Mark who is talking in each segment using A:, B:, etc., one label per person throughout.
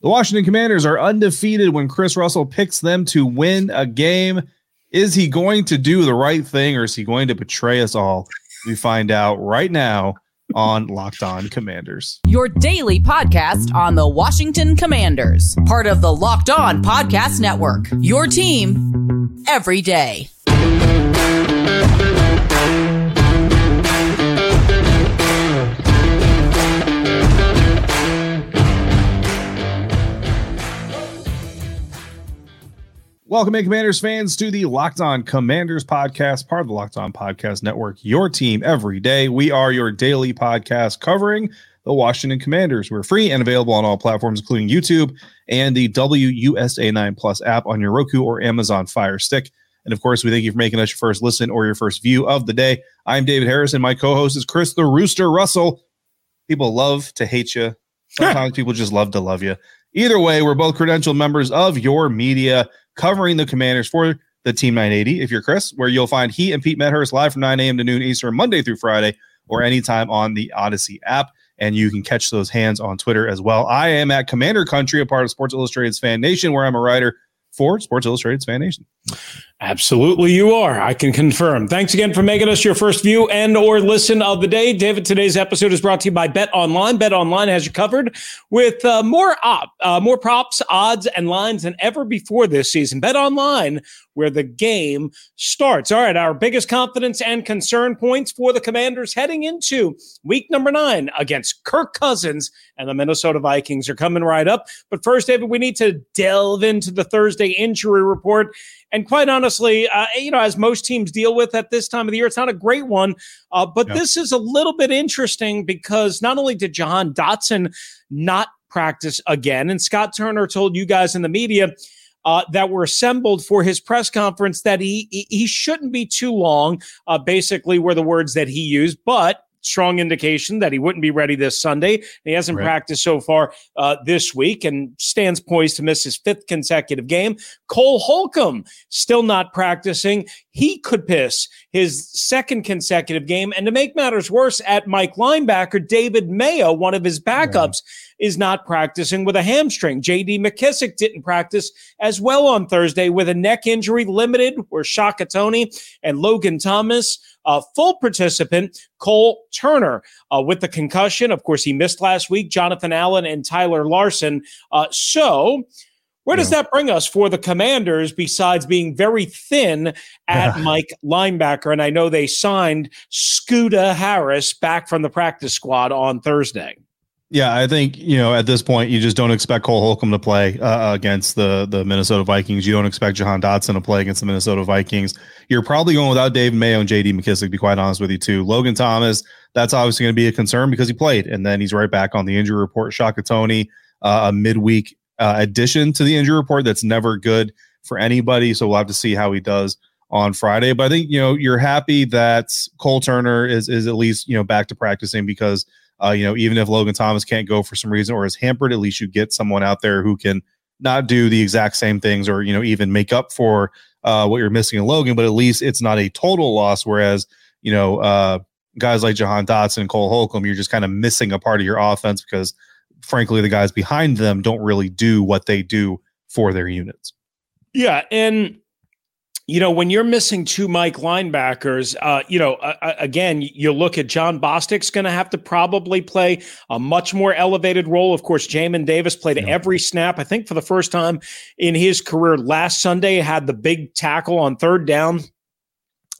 A: The Washington Commanders are undefeated when Chris Russell picks them to win a game. Is he going to do the right thing or is he going to betray us all? We find out right now on Locked On Commanders.
B: Your daily podcast on the Washington Commanders, part of the Locked On Podcast Network. Your team every day.
A: Welcome in, Commanders fans, to the Locked On Commanders podcast, part of the Locked On Podcast Network, your team every day. We are your daily podcast covering the Washington Commanders. We're free and available on all platforms, including YouTube and the WUSA 9 Plus app on your Roku or Amazon Fire Stick. And of course, we thank you for making us your first listen or your first view of the day. I'm David Harrison. My co host is Chris the Rooster Russell. People love to hate you. Sometimes people just love to love you. Either way, we're both credentialed members of your media covering the commanders for the Team 980. If you're Chris, where you'll find he and Pete Medhurst live from 9 a.m. to noon Eastern, Monday through Friday, or anytime on the Audacy app. And you can catch those hands on Twitter as well. I am at Commander Country, a part of Sports Illustrated's Fan Nation, where I'm a writer for Sports Illustrated's Fan Nation.
C: Absolutely, you are. I can confirm. Thanks again for making us your first view and or listen of the day. David, today's episode is brought to you by Bet Online. Bet Online has you covered with uh, more op, uh, more props, odds, and lines than ever before this season. Bet Online, where the game starts. All right, our biggest confidence and concern points for the Commanders heading into week number nine against Kirk Cousins and the Minnesota Vikings are coming right up. But first, David, we need to delve into the Thursday injury report and quite honestly, uh, you know, as most teams deal with at this time of the year, it's not a great one. Uh, but yeah. this is a little bit interesting because not only did Jahan Dotson not practice again, and Scott Turner told you guys in the media uh, that were assembled for his press conference that he he shouldn't be too long. Uh, basically, were the words that he used, but strong indication that he wouldn't be ready this Sunday. He hasn't right. practiced so far uh, this week and stands poised to miss his fifth consecutive game. Cole Holcomb still not practicing. He could piss his second consecutive game. And to make matters worse, at Mike linebacker, David Mayo, one of his backups. Is not practicing with a hamstring. JD McKissick didn't practice as well on Thursday with a neck injury limited, where Shaka Toney and Logan Thomas uh, full participant, Cole Turner, uh, with the concussion. Of course, he missed last week, Jonathan Allen and Tyler Larsen. Uh, so, where does yeah. that bring us for the Commanders besides being very thin at Mike linebacker? And I know they signed Scooter Harris back from the practice squad on Thursday.
A: Yeah, I think you know at this point you just don't expect Cole Holcomb to play uh, against the the Minnesota Vikings. You don't expect Jahan Dotson to play against the Minnesota Vikings. You're probably going without Dave Mayo and J.D. McKissick. To be quite honest with you, too. Logan Thomas, that's obviously going to be a concern because he played, and then he's right back on the injury report. Shaka Toney, uh, a midweek uh, addition to the injury report. That's never good for anybody. So we'll have to see how he does on Friday. But I think you know you're happy that Cole Turner is is at least you know back to practicing because uh, you know, even if Logan Thomas can't go for some reason or is hampered, at least you get someone out there who can not do the exact same things or, you know, even make up for uh, what you're missing in Logan, but at least it's not a total loss. Whereas, you know, uh, guys like Jahan Dotson and Cole Holcomb, you're just kind of missing a part of your offense because, frankly, the guys behind them don't really do what they do for their units.
C: Yeah. And you know, when you're missing two Mike linebackers, uh, you know, uh, again, you look at Jon Bostic's going to have to probably play a much more elevated role. Of course, Jamin Davis played yeah. every snap. I think for the first time in his career last Sunday, had the big tackle on third down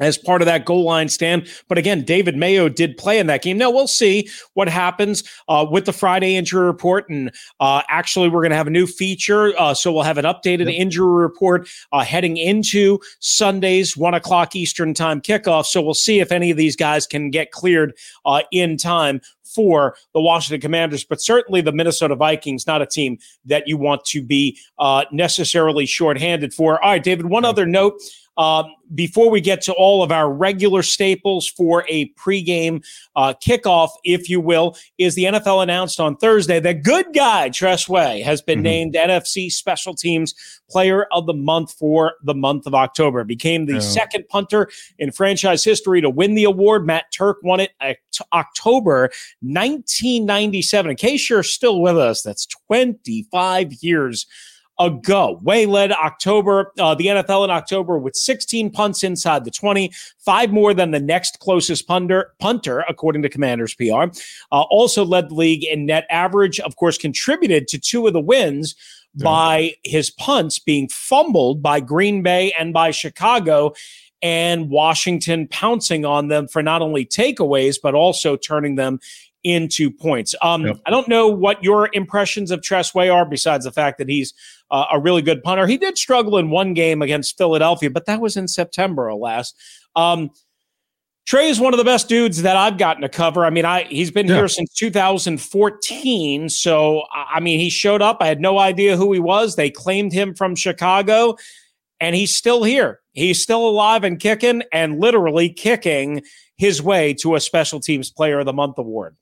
C: as part of that goal line stand. But again, David Mayo did play in that game. Now we'll see what happens uh, with the Friday injury report. And uh, actually, we're going to have a new feature. Uh, so we'll have an updated yep. injury report uh, heading into Sunday's one o'clock Eastern time kickoff. So we'll see if any of these guys can get cleared uh, in time for the Washington Commanders, but certainly the Minnesota Vikings, not a team that you want to be uh, necessarily shorthanded for. All right, David, one other note. Um, before we get to all of our regular staples for a pregame uh, kickoff, if you will, is the NFL announced on Thursday that good guy Tress Way has been mm-hmm. named NFC Special Teams Player of the Month for the month of October. Became the second punter in franchise history to win the award. Matt Turk won it October 1997. In case you're still with us, that's 25 years ago. Way led October, uh, the NFL in October with 16 punts inside the 20, five more than the next closest punter, punter according to Commanders PR. Uh, also led the league in net average, of course, contributed to two of the wins by his punts being fumbled by Green Bay and by Chicago. And Washington pouncing on them for not only takeaways, but also turning them into points. Um, yep. I don't know what your impressions of Tress Way are, besides the fact that he's uh, a really good punter. He did struggle in one game against Philadelphia, but that was in September, alas. Um, Trey is one of the best dudes that I've gotten to cover. I mean, I he's been yeah. here since 2014. So I mean, he showed up. I had no idea who he was. They claimed him from Chicago, and he's still here. He's still alive and kicking, and literally kicking his way to a Special Teams Player of the Month award.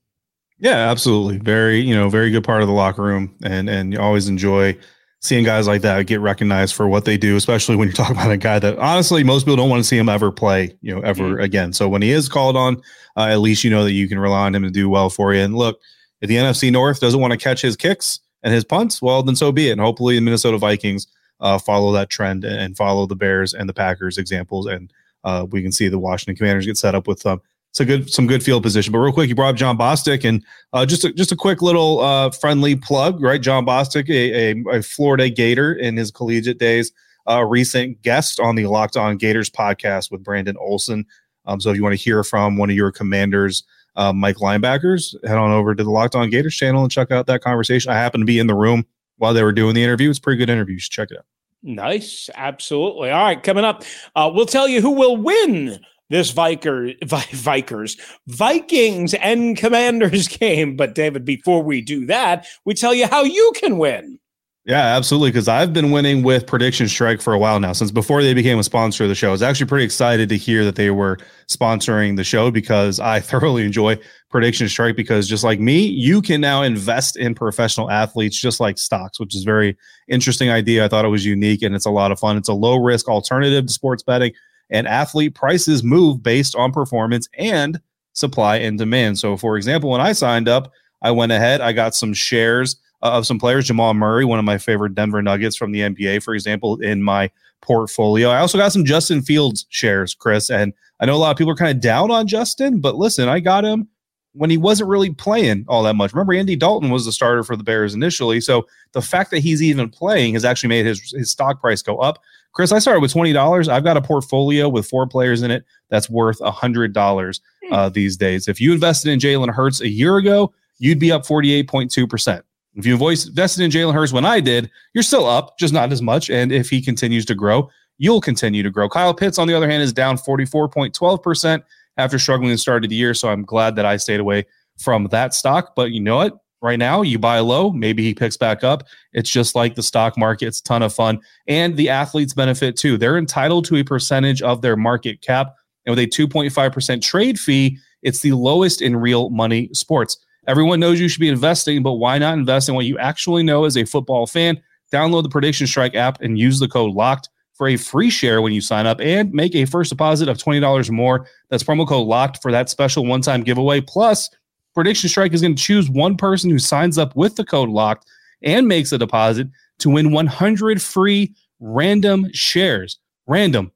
A: Yeah, absolutely. Very, you know, very good part of the locker room, and and you always enjoy seeing guys like that get recognized for what they do, especially when you're talking about a guy that honestly most people don't want to see him ever play, you know, ever mm-hmm. again. So when he is called on, uh, at least you know that you can rely on him to do well for you. And look, if the NFC North doesn't want to catch his kicks and his punts, well, then so be it. And hopefully the Minnesota Vikings uh, follow that trend and follow the Bears and the Packers examples, and uh, we can see the Washington Commanders get set up with um, it's a good some good field position. But real quick, you brought up Jon Bostic, and uh, just a, just a quick little uh, friendly plug, right? Jon Bostic, a, a, a, Florida Gator in his collegiate days, a recent guest on the Locked On Gators podcast with Brandon Olson. Um, so if you want to hear from one of your commanders, uh, Mike linebackers, head on over to the Locked On Gators channel and check out that conversation. I happened to be in the room while they were doing the interview. It's a pretty good interview. You should check it out.
C: Nice, absolutely. All right, coming up, uh, we'll tell you who will win this Viker, Vikers, Vikings and Commanders game. But David, before we do that, we tell you how you can win.
A: Yeah, absolutely. Because I've been winning with Prediction Strike for a while now, since before they became a sponsor of the show. I was actually pretty excited to hear that they were sponsoring the show because I thoroughly enjoy Prediction Strike. Because just like me, you can now invest in professional athletes just like stocks, which is very interesting idea. I thought it was unique and it's a lot of fun. It's a low risk alternative to sports betting and athlete prices move based on performance and supply and demand. So, for example, when I signed up, I went ahead, I got some shares uh, of some players, Jamal Murray, one of my favorite Denver Nuggets from the NBA, for example, in my portfolio. I also got some Justin Fields shares, Chris, and I know a lot of people are kind of down on Justin, but listen, I got him when he wasn't really playing all that much. Remember, Andy Dalton was the starter for the Bears initially. So the fact that he's even playing has actually made his, his stock price go up. Chris, I started with $20. I've got a portfolio with four players in it that's worth $100 hmm. uh, these days. If you invested in Jalen Hurts a year ago, you'd be up 48.2%. If you invested in Jalen Hurts when I did, you're still up, just not as much. And if he continues to grow, you'll continue to grow. Kyle Pitts, on the other hand, is down 44.12% after struggling to start of the year. So I'm glad that I stayed away from that stock. But you know what? right now. You buy low, maybe he picks back up. It's just like the stock market. It's a ton of fun. And the athletes benefit too. They're entitled to a percentage of their market cap. And with a 2.5% trade fee, it's the lowest in real money sports. Everyone knows you should be investing, but why not invest in what you actually know as a football fan? Download the Prediction Strike app and use the code LOCKED for a free share when you sign up and make a first deposit of $20 or more. That's promo code LOCKED for that special one time giveaway. Plus, Prediction Strike is going to choose one person who signs up with the code locked and makes a deposit to win 100 free random shares. Random.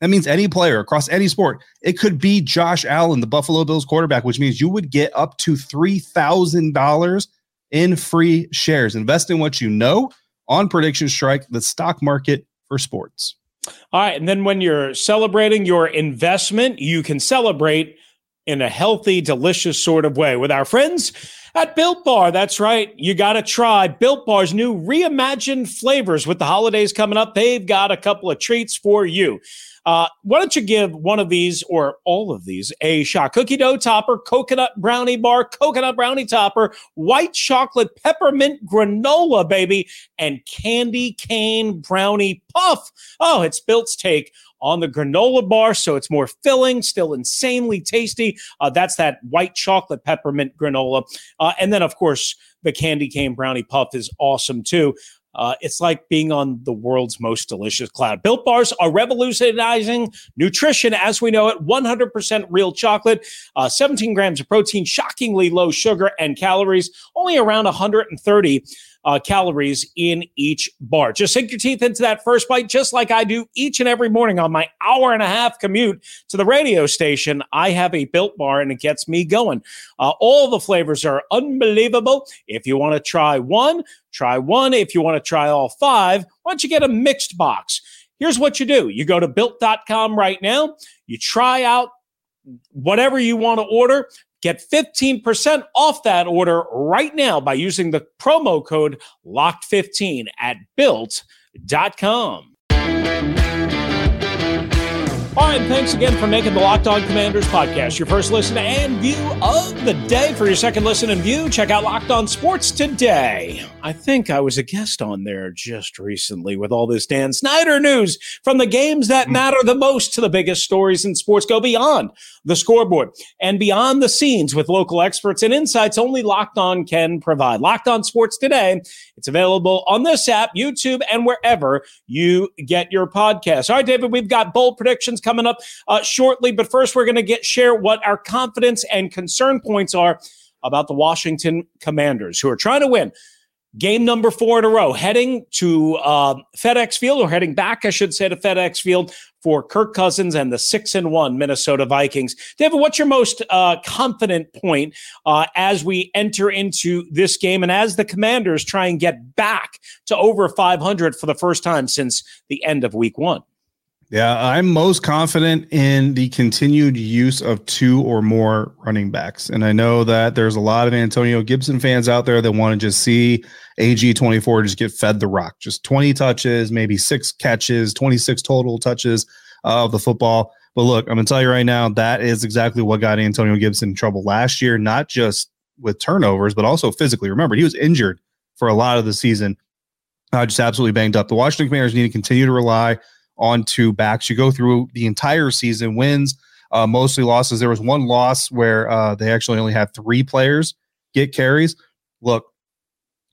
A: That means any player across any sport. It could be Josh Allen, the Buffalo Bills quarterback, which means you would get up to $3,000 in free shares. Invest in what you know on Prediction Strike, the stock market for sports.
C: All right. And then when you're celebrating your investment, you can celebrate in a healthy, delicious sort of way with our friends At Built Bar, that's right. You got to try Built Bar's new reimagined flavors with the holidays coming up. They've got a couple of treats for you. Uh, why don't you give one of these or all of these a shot? Cookie dough topper, coconut brownie bar, coconut brownie topper, white chocolate peppermint granola, baby, and candy cane brownie puff. Oh, it's Built's take on the granola bar, so it's more filling, still insanely tasty. Uh, that's that white chocolate peppermint granola. Uh, and then, of course, the candy cane brownie puff is awesome too. Uh, it's like being on the world's most delicious cloud. Built bars are revolutionizing nutrition as we know it. 100% real chocolate, uh, 17 grams of protein, shockingly low sugar and calories, only around 130 uh, calories in each bar. Just sink your teeth into that first bite, just like I do each and every morning on my hour and a half commute to the radio station. I have a built bar and it gets me going. Uh, all the flavors are unbelievable. If you want to try one, try one. If you want to try all five, why don't you get a mixed box? Here's what you do you go to built.com right now, you try out whatever you want to order. Get 15% off that order right now by using the promo code LOCKED15 at built.com. Thanks again for making the Locked On Commanders podcast your first listen and view of the day. For your second listen and view, check out Locked On Sports today. I think I was a guest on there just recently with all this Dan Snyder news from the games that mm. matter the most to the biggest stories in sports. Go beyond the scoreboard and beyond the scenes with local experts and insights only Locked On can provide. Locked On Sports today. It's available on this app, YouTube, and wherever you get your podcasts. All right, David, we've got bold predictions coming up uh, shortly. But first, we're going to get share what our confidence and concern points are about the Washington Commanders, who are trying to win game number four in a row, heading to uh, FedEx Field, or heading back, I should say, to FedEx Field for Kirk Cousins and the six and one Minnesota Vikings. David, what's your most uh, confident point uh, as we enter into this game and as the Commanders try and get back to over 500 for the first time since the end of Week One?
A: Yeah, I'm most confident in the continued use of two or more running backs. And I know that there's a lot of Antonio Gibson fans out there that want to just see AG24 just get fed the rock. Just 20 touches, maybe six catches, 26 total touches of the football. But look, I'm going to tell you right now, that is exactly what got Antonio Gibson in trouble last year, not just with turnovers, but also physically. Remember, he was injured for a lot of the season, uh, just absolutely banged up. The Washington Commanders need to continue to rely on two backs. You go through the entire season, wins, uh, mostly losses. There was one loss where uh, they actually only had three players get carries. Look,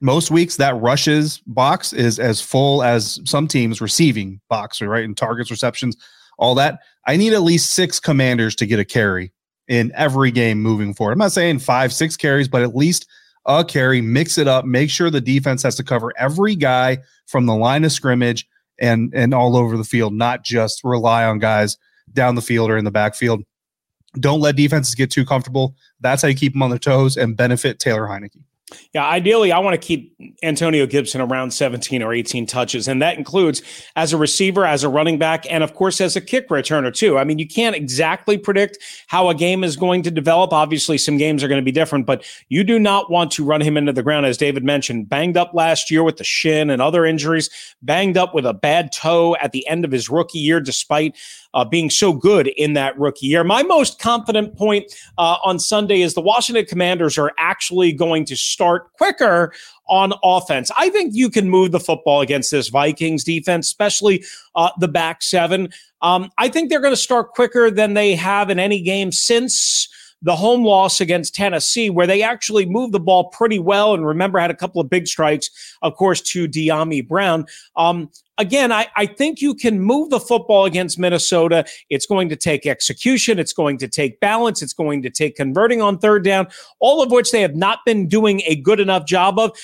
A: most weeks that rushes box is as full as some teams receiving box, right? And targets, receptions, all that. I need at least six commanders to get a carry in every game moving forward. I'm not saying five, six carries, but at least a carry, mix it up, make sure the defense has to cover every guy from the line of scrimmage and and all over the field, not just rely on guys down the field or in the backfield. Don't let defenses get too comfortable. That's how you keep them on their toes and benefit Taylor Heinicke.
C: Yeah, ideally, I want to keep Antonio Gibson around 17 or 18 touches. And that includes as a receiver, as a running back, and of course, as a kick returner, too. I mean, you can't exactly predict how a game is going to develop. Obviously, some games are going to be different, but you do not want to run him into the ground, as David mentioned, banged up last year with the shin and other injuries, banged up with a bad toe at the end of his rookie year, despite uh, being so good in that rookie year. My most confident point uh, on Sunday is the Washington Commanders are actually going to start quicker on offense. I think you can move the football against this Vikings defense, especially uh, the back seven. Um, I think they're going to start quicker than they have in any game since the home loss against Tennessee, where they actually moved the ball pretty well. And remember, had a couple of big strikes, of course, to Dyami Brown. Um, again, I, I think you can move the football against Minnesota. It's going to take execution. It's going to take balance. It's going to take converting on third down, all of which they have not been doing a good enough job of.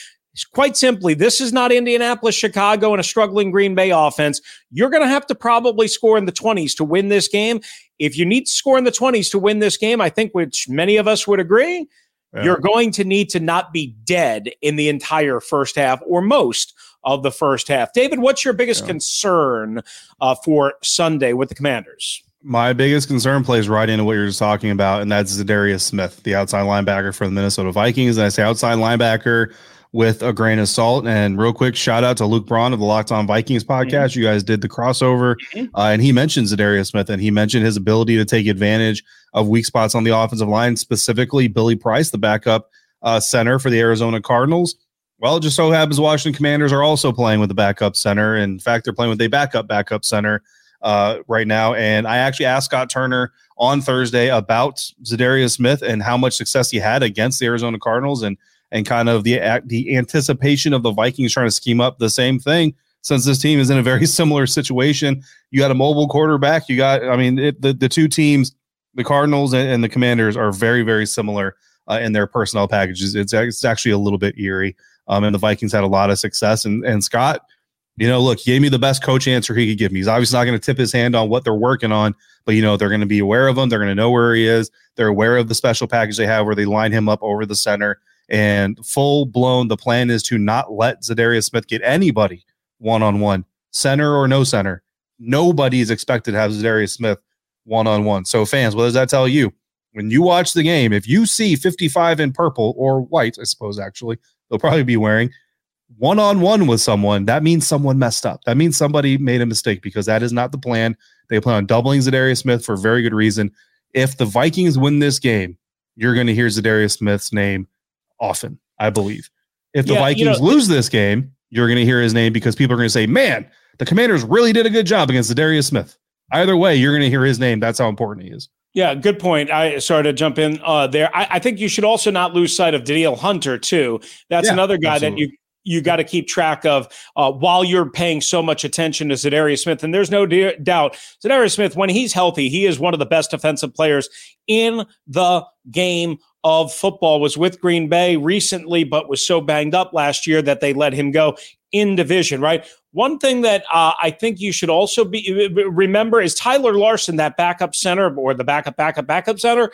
C: Quite simply, this is not Indianapolis, Chicago, and a struggling Green Bay offense. You're going to have to probably score in the 20s to win this game. If you need to score in the 20s to win this game, I think which many of us would agree, yeah. you're going to need to not be dead in the entire first half or most of the first half. David, what's your biggest yeah. concern uh, for Sunday with the Commanders?
A: My biggest concern plays right into what you're just talking about, and that's Za'Darius Smith, the outside linebacker for the Minnesota Vikings. And I say outside linebacker with a grain of salt. And real quick, shout out to Luke Braun of the Locked On Vikings podcast. Mm-hmm. You guys did the crossover, mm-hmm. uh, and he mentioned Za'Darius Smith, and he mentioned his ability to take advantage of weak spots on the offensive line, specifically Billy Price, the backup uh, center for the Arizona Cardinals. Well, it just so happens Washington Commanders are also playing with the backup center. In fact, they're playing with a backup backup center uh, right now. And I actually asked Scott Turner on Thursday about Za'Darius Smith and how much success he had against the Arizona Cardinals and and kind of the the anticipation of the Vikings trying to scheme up the same thing. Since this team is in a very similar situation, you got a mobile quarterback. You got, I mean, it, the the two teams, the Cardinals and, and the Commanders, are very very similar uh, in their personnel packages. It's it's actually a little bit eerie. Um, and the Vikings had a lot of success. And and Scott, you know, look, he gave me the best coach answer he could give me. He's obviously not going to tip his hand on what they're working on, but you know, they're going to be aware of him. They're going to know where he is. They're aware of the special package they have where they line him up over the center. And full blown, the plan is to not let Za'Darius Smith get anybody one on one, center or no center. Nobody is expected to have Za'Darius Smith one on one. So, fans, what does that tell you? When you watch the game, if you see 55 in purple or white, I suppose actually, they'll probably be wearing one on one with someone, that means someone messed up. That means somebody made a mistake because that is not the plan. They plan on doubling Za'Darius Smith for very good reason. If the Vikings win this game, you're going to hear Za'Darius Smith's name often, I believe. If the yeah, Vikings you know, lose this game, you're going to hear his name because people are going to say, man, the commanders really did a good job against Za'Darius Smith. Either way, you're going to hear his name. That's how important he is.
C: Yeah, good point. I sorry to jump in uh, there. I, I, think you should also not lose sight of Danielle Hunter too. That's yeah, another guy absolutely. that you you got to keep track of uh, while you're paying so much attention to Za'Darius Smith. And there's no de- doubt, Za'Darius Smith, when he's healthy, he is one of the best defensive players in the game of football. Was with Green Bay recently, but was so banged up last year that they let him go in division. Right. One thing that uh, I think you should also be remember is Tyler Larsen, that backup center or the backup, backup, backup center.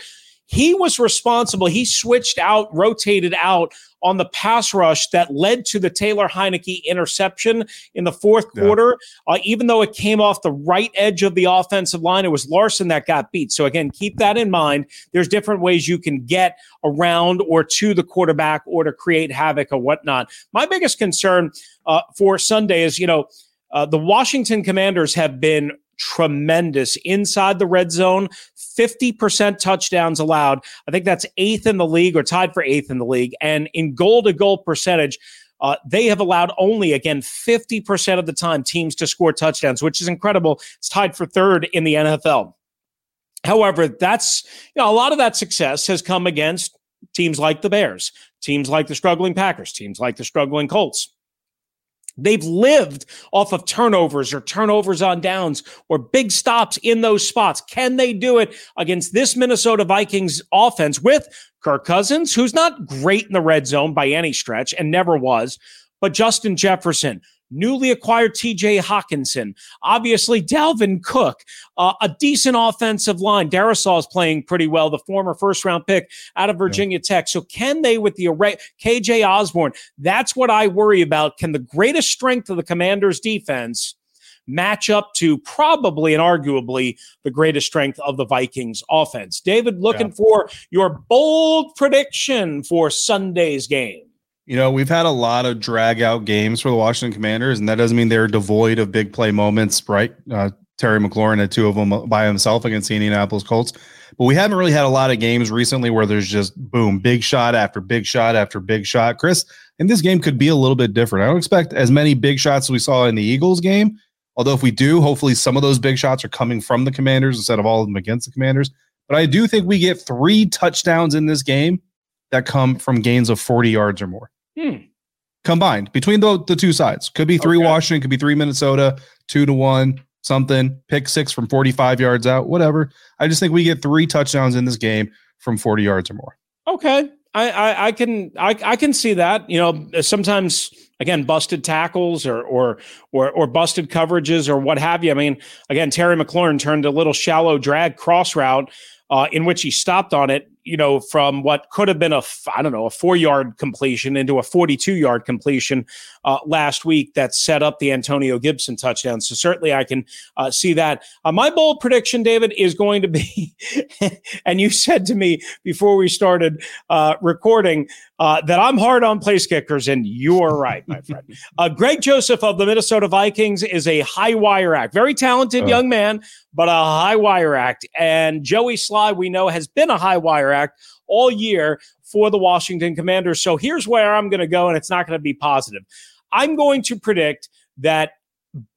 C: He was responsible. He switched out, rotated out on the pass rush that led to the Taylor Heinicke interception in the fourth yeah. quarter. Uh, even though it came off the right edge of the offensive line, it was Larsen that got beat. So, again, keep that in mind. There's different ways you can get around or to the quarterback or to create havoc or whatnot. My biggest concern uh, for Sunday is, you know, uh, the Washington Commanders have been tremendous inside the red zone. 50% touchdowns allowed. I think that's eighth in the league or tied for eighth in the league. And in goal to goal percentage, uh, they have allowed only, again, 50% of the time teams to score touchdowns, which is incredible. It's tied for third in the NFL. However, that's, you know, a lot of that success has come against teams like the Bears, teams like the struggling Packers, teams like the struggling Colts. They've lived off of turnovers or turnovers on downs or big stops in those spots. Can they do it against this Minnesota Vikings offense with Kirk Cousins, who's not great in the red zone by any stretch and never was, but Justin Jefferson, newly acquired TJ Hockenson, obviously Dalvin Cook, uh, a decent offensive line. Darrisaw is playing pretty well, the former first round pick out of Virginia yeah. Tech. So can they with the array? KJ Osborn, that's what I worry about. Can the greatest strength of the Commanders defense match up to probably and arguably the greatest strength of the Vikings offense? David, looking yeah. for your bold prediction for Sunday's game.
A: You know, we've had a lot of drag out games for the Washington Commanders, and that doesn't mean they're devoid of big play moments, right? Uh, Terry McLaurin had two of them by himself against the Indianapolis Colts. But we haven't really had a lot of games recently where there's just boom, big shot after big shot after big shot. Chris, and this game could be a little bit different. I don't expect as many big shots as we saw in the Eagles game. Although, if we do, hopefully some of those big shots are coming from the Commanders instead of all of them against the Commanders. But I do think we get three touchdowns in this game that come from gains of 40 yards or more. Hmm. Combined between the, the two sides. Could be three okay. Washington, could be three Minnesota, two to one, something. Pick six from 45 yards out, whatever. I just think we get three touchdowns in this game from 40 yards or more.
C: Okay. I, I, I can I, I can see that. You know, sometimes again, busted tackles or or or or busted coverages or what have you. I mean, again, Terry McLaurin turned a little shallow drag cross route uh, in which he stopped on it you know, from what could have been a, I don't know, a four yard completion into a 42 yard completion uh, last week that set up the Antonio Gibson touchdown. So certainly I can uh, see that. Uh, my bold prediction, David, is going to be, and you said to me before we started uh, recording uh, that I'm hard on place kickers, and you're right, my friend. Uh, Greg Joseph of the Minnesota Vikings is a high wire act, very talented young man, but a high wire act. And Joey Slye, we know, has been a high wire all year for the Washington Commanders. So here's where I'm going to go, and it's not going to be positive. I'm going to predict that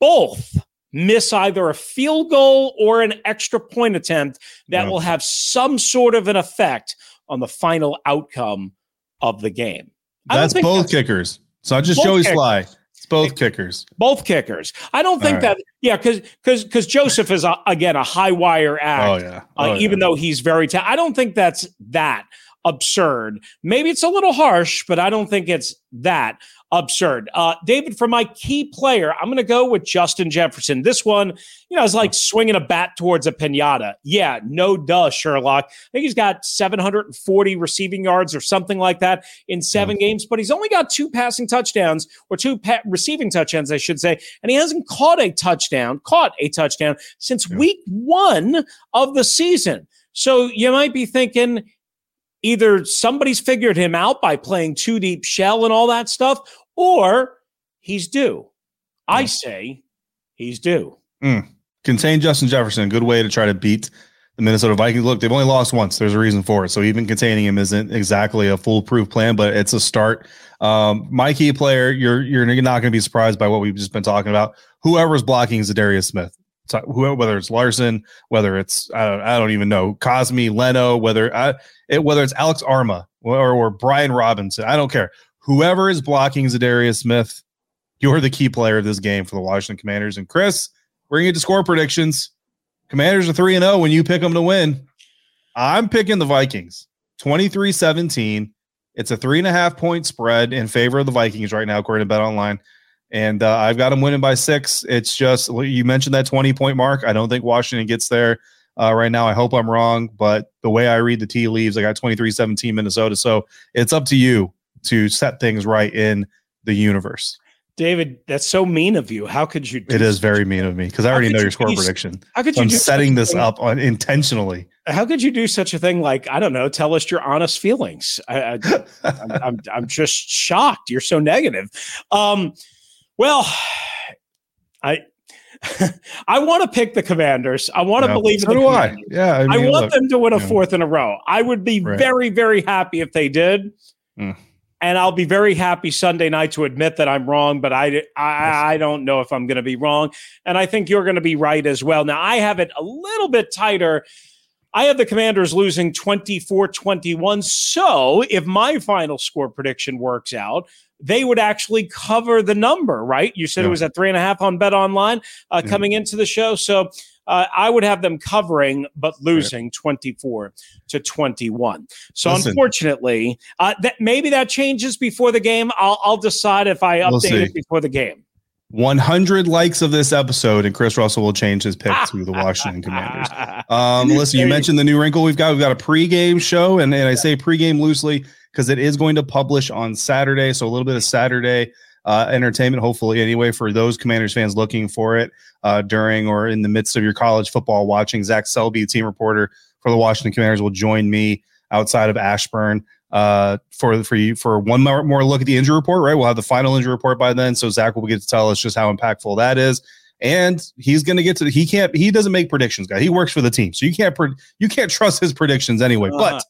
C: both miss either a field goal or an extra point attempt that
A: Yeah.
C: will have some sort of an effect on the final outcome of the game.
A: That's both
C: that's-
A: kickers. It's not just Joey
C: kickers.
A: Slye. Both kickers.
C: both kickers. I don't think
A: right.
C: that yeah, because because because Joseph is a, again a high wire act.
A: Oh yeah.
C: uh,
A: Oh, yeah.
C: even though he's very ta- I don't think that's that absurd. Maybe it's a little harsh, but I don't think it's that absurd. Uh, David, for my key player, I'm going to go with Justin Jefferson. This one, you know, is like swinging a bat towards a pinata. Yeah, no duh, Sherlock. I think he's got 740 receiving yards or something like that in seven games, but he's only got two passing touchdowns or two pa- receiving touchdowns, I should say, and he hasn't caught a touchdown, caught a touchdown since
A: Yeah.
C: week one of the season. So you might be thinking either somebody's figured him out by playing two deep shell and all that stuff, or he's due. I say he's due.
A: contain Justin Jefferson. Good way to try to beat the Minnesota Vikings. Look, they've only lost once. There's a reason for it. So even containing him isn't exactly a foolproof plan, but it's a start. Um, my key player, you're you're not going to be surprised by what we've just been talking about. Whoever's blocking is Za'Darius Smith. Whether it's Larsen, whether it's I don't, I don't even know Cosmi, Leno, whether I, it, whether it's Alex Arma or, or Brian Robinson, I don't care. Whoever is blocking Za'Darius Smith, you're the key player of this game for the Washington Commanders. And Chris, bring it to score predictions. Commanders are 3 and 0 when you pick them to win. I'm picking the Vikings 23 17. It's a three and a half point spread in favor of the Vikings right now, according to Bet Online. And uh, I've got them winning by six. It's just, you mentioned that 20 point mark. I don't think Washington gets there uh, right now. I hope I'm wrong, but the way I read the tea leaves, I got 23 17 Minnesota. So it's up to you to set things right in the universe.
C: David, that's so mean of you. How could you? Do
A: It is very mean of me because I already know
C: you
A: your score prediction.
C: How could
A: So
C: you?
A: I'm
C: do
A: setting this
C: thing-
A: up on intentionally.
C: How could you do such a thing? Like I don't know. Tell us your honest feelings. I, I, I'm, I'm, I'm just shocked. You're so negative. Um, well, I I want to pick the Commanders. I want to
A: No,
C: believe
A: so do I. Yeah, I,
C: I, want
A: look,
C: them to win a
A: yeah.
C: fourth in a row. I would be
A: Right.
C: very, very happy if they did.
A: Mm.
C: And I'll be very happy Sunday night to admit that I'm wrong, but I, I, I don't know if I'm going to be wrong. And I think you're going to be right as well. Now, I have it a little bit tighter. I have the Commanders losing 24 21. So if my final score prediction works out, they would actually cover the number, right? You said it was at three and a half on Bet Online uh,
A: Yeah.
C: coming into the show. So uh, I would have them covering, but losing 24 to 21. So
A: Listen.
C: unfortunately, uh, that maybe that changes before the game. I'll, I'll decide if I
A: We'll
C: update it before the game.
A: 100 likes of this episode, and Chris Russell will change his pick to the Washington Commanders. Um, listen, you
C: you-
A: mentioned the new wrinkle we've got. We've got a pregame show, and, and I say pregame loosely because it is going to publish on Saturday. So a little bit of Saturday uh, entertainment, hopefully, anyway, for those Commanders fans looking for it uh, during or in the midst of your college football watching. Zach Selby, team reporter for the Washington Commanders, will join me outside of Ashburn uh, for for you for one more, more look at the injury report. Right, we'll have the final injury report by then, so Zach will get to tell us just how impactful that is and he's going to get to he can't he doesn't make predictions guy he works for the team so you can't you can't trust his predictions anyway
C: Uh-huh.
A: but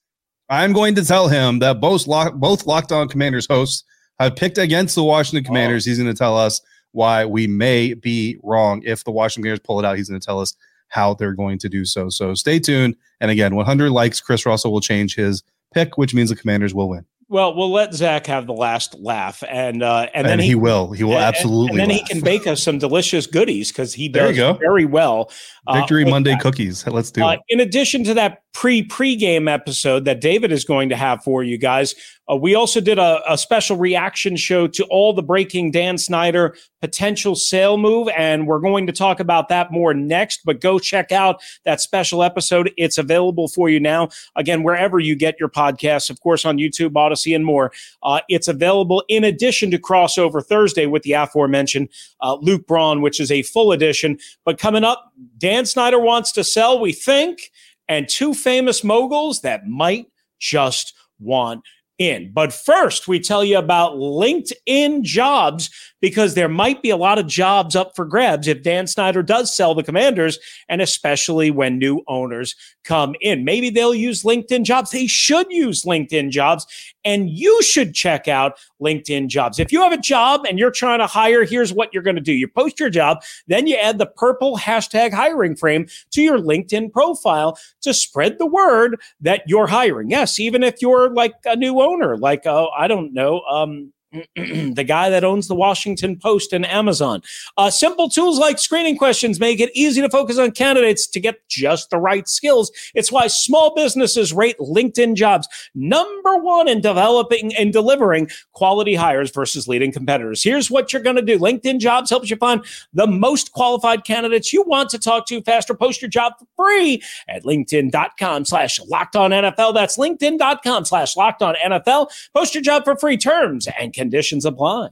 A: i'm going to tell him that both lock, both locked on commanders hosts have picked against the washington commanders. He's going to tell us why we may be wrong. If the washington commanders pull it out he's going to tell us how they're going to do so. So stay tuned. And again 100 likes chris russell will change his pick which means the commanders will win
C: Well, we'll let Zach have the last laugh, and uh, and,
A: and,
C: then
A: he, will he will
C: and-
A: absolutely
C: and then he can bake us some delicious goodies because he does
A: go.
C: very well. uh,
A: victory
C: with
A: monday
C: that.
A: cookies let's do
C: Uh,
A: it
C: in addition to that pre pregame episode that David is going to have for you guys. Uh, we also did a, a, special reaction show to all the breaking Dan Snyder potential sale move, and we're going to talk about that more next. But go check out that special episode. It's available for you now. Again, wherever you get your podcasts, of course, on YouTube, Audacy, and more. Uh, it's available in addition to Crossover Thursday with the aforementioned uh, Luke Braun, which is a full edition. But coming up, Dan Snyder wants to sell, we think, and two famous moguls that might just want in. But first, we tell you about LinkedIn jobs because there might be a lot of jobs up for grabs if Dan Snyder does sell the commanders, and especially when new owners come in. Maybe they'll use LinkedIn jobs. They should use LinkedIn jobs, and you should check out LinkedIn jobs. If you have a job and you're trying to hire, here's what you're going to do you post your job, then you add the purple hashtag hiring frame to your LinkedIn profile to spread the word that you're hiring. Yes, even if you're like a new owner, like, oh, I don't know, um, the guy that owns the Washington Post and Amazon. Uh, simple tools like screening questions make it easy to focus on candidates to get just the right skills. It's why small businesses rate LinkedIn jobs number one in developing and delivering quality hires versus leading competitors. Here's what you're going to do LinkedIn jobs helps you find the most qualified candidates you want to talk to faster. Post your job for free at linkedin.com slash locked on NFL. That's linkedin.com slash locked on NFL. Post your job for free terms and conditions apply.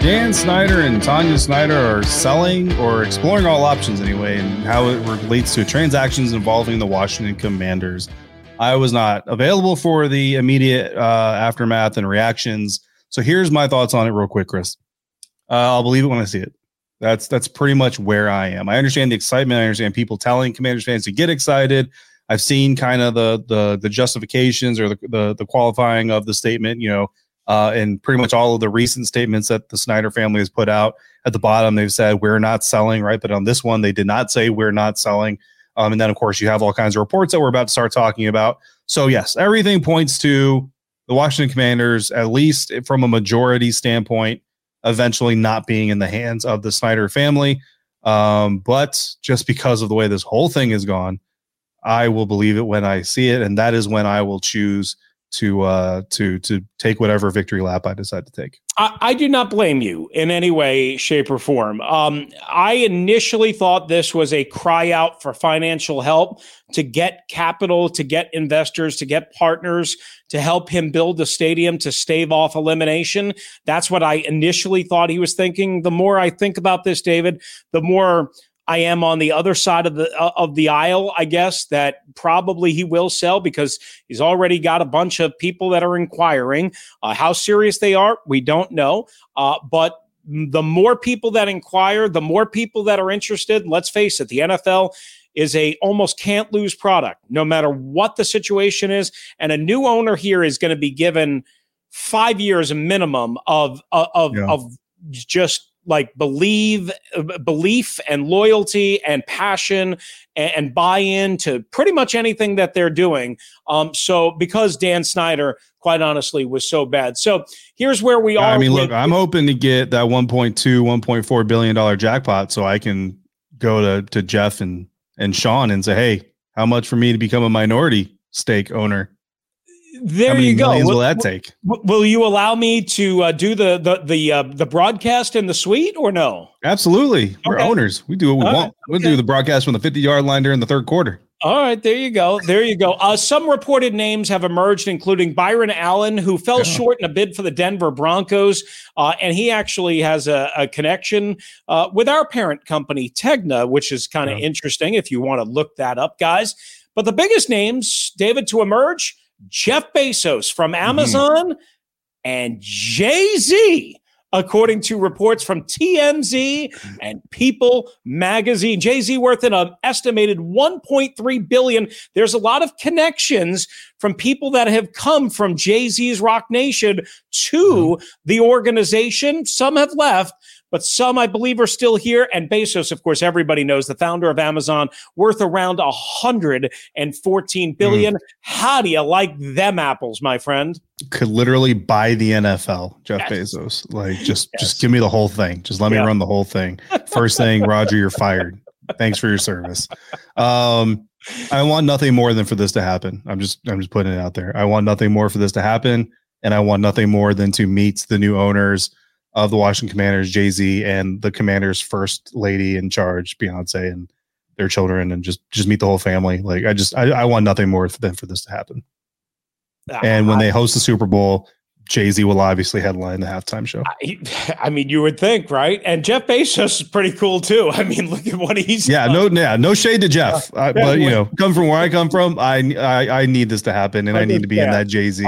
A: Dan Snyder and Tanya Snyder are selling or exploring all options anyway, and how it relates to transactions involving the Washington Commanders. I was not available for the immediate uh, aftermath and reactions. So here's my thoughts on it, real quick, Chris. Uh, I'll believe it when I see it. That's that's pretty much where I am. I understand the excitement. I understand people telling Commanders fans to get excited. I've seen kind of the the the justifications or the the, the qualifying of the statement, you know, uh, and pretty much all of the recent statements that the Snyder family has put out. At the bottom, they've said we're not selling, right? But on this one, they did not say we're not selling. Um, and then, of course, you have all kinds of reports that we're about to start talking about. So, yes, everything points to the Washington Commanders, at least from a majority standpoint, eventually not being in the hands of the Snyder family. Um, but just because of the way this whole thing has gone, I will believe it when I see it, and that is when I will choose to uh to to take whatever victory lap I decide to take.
C: I, I, do not blame you in any way, shape, or form. Um, I initially thought this was a cry out for financial help to get capital, to get investors, to get partners to help him build the stadium to stave off elimination. That's what I initially thought he was thinking. The more I think about this, David, the more I am on the other side of the uh, of the aisle, I guess that probably he will sell because he's already got a bunch of people that are inquiring. Uh, how serious they are, we don't know. Uh, but the more people that inquire, the more people that are interested. Let's face it, the NFL is a almost can't lose product, no matter what the situation is. And a new owner here is going to be given five years minimum of uh, of yeah. of just like believe belief and loyalty and passion and, and, buy-in to pretty much anything that they're doing. Um, so because dan snyder quite honestly was so bad. So here's where we are
A: i mean look i'm hoping to get that 1.2 1.4 billion dollar jackpot so i can go to to jeff and and sean and say hey how much for me to become a minority stake owner
C: there you go.
A: Will, will that take?
C: Will you allow me to uh, do the the the uh, the broadcast in the suite or no?
A: Absolutely. We're owners. We do what we All want. Right. We'll okay. do the broadcast from the 50 yard line during the third quarter.
C: All right, there you go. There you go. Uh, some reported names have emerged, including Byron Allen, who fell yeah. short in a bid for the Denver Broncos. Uh, and he actually has a, a connection uh, with our parent company, Tegna, which is kind of yeah. interesting if you want to look that up, guys. But the biggest names, David, to emerge Jeff Bezos from mm-hmm. Amazon mm-hmm. and Jay Z, according to reports from TMZ and People Magazine. Jay Z worth an estimated 1.3 billion. There's a lot of connections from people that have come from Jay Z's Roc Nation to mm-hmm. the organization. Some have left, but some I believe are still here. And Bezos, of course, everybody knows the founder of Amazon, worth around 114 billion. Mm. How do you like them apples, my friend?
A: Could literally buy the NFL, Jeff yes. Bezos. Like just yes. just give me the whole thing. Just let me run the whole thing. First thing, Roger, you're fired. Thanks for your service. Um, I want nothing more than for this to happen. I'm just I'm just putting it out there. I want nothing more for this to happen, and I want nothing more than to meet the new owners of the Washington Commanders, Jay Z, and the Commanders' first lady in charge, Beyonce, and their children, and just just meet the whole family. Like I just I, I want nothing more than for this to happen. Ah, and when they host the Super Bowl, Jay Z will obviously headline the halftime show.
C: I, I, mean, you would think, right? And Jeff Bezos is pretty cool too. I mean, look at what he's.
A: Yeah, done. no, yeah, no shade to Jeff, uh, but you know, come from where I come from, I I, I need this to happen, and Understand. I need to be in that Jay Z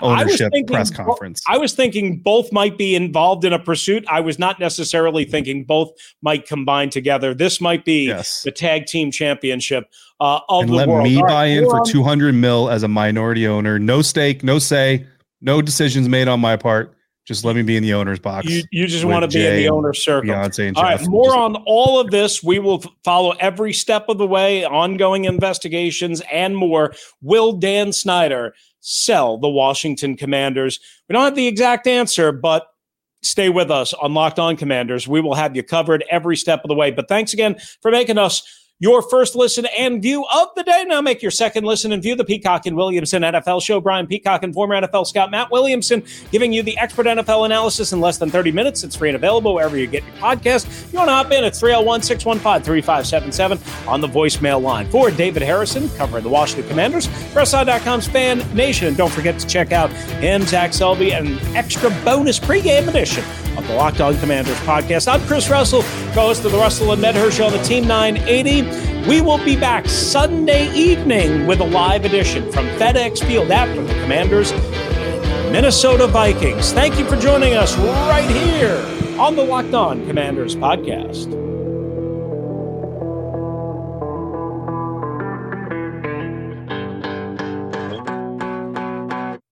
A: ownership thinking, press conference.
C: I was thinking both might be involved in a pursuit. I was not necessarily thinking both might combine together. This might be yes. the tag team championship. Uh, of
A: and
C: the
A: let
C: world.
A: me buy in for 200 mil as a minority owner. No stake, no say no decisions made on my part. Just let me be in the owner's box.
C: You, you just want to be in the owner's circle.
A: Beyonce and
C: all right, more just, on all of this. We will follow every step of the way, ongoing investigations and more. Will Dan Snyder sell the Washington Commanders? We don't have the exact answer, but stay with us on Locked On Commanders. We will have you covered every step of the way. But thanks again for making us your first listen and view of the day. Now make your second listen and view the Peacock and Williamson NFL show. Brian Peacock and former NFL scout Matt Williamson giving you the expert NFL analysis in less than 30 minutes. It's free and available wherever you get your podcast. You want to hop in, at 301 615 3577 on the voicemail line. For David Harrison, covering the Washington Commanders, PressSide.com's Fan Nation. And don't forget to check out him, Zach Selby, and an extra bonus pregame edition of the Locked On Commanders podcast. I'm Chris Russell, co host of the Russell and Medhurst Show on the Team 980. We will be back Sunday evening with a live edition from FedEx Field after the Commanders Minnesota Vikings. Thank you for joining us right here on the Locked On Commanders podcast.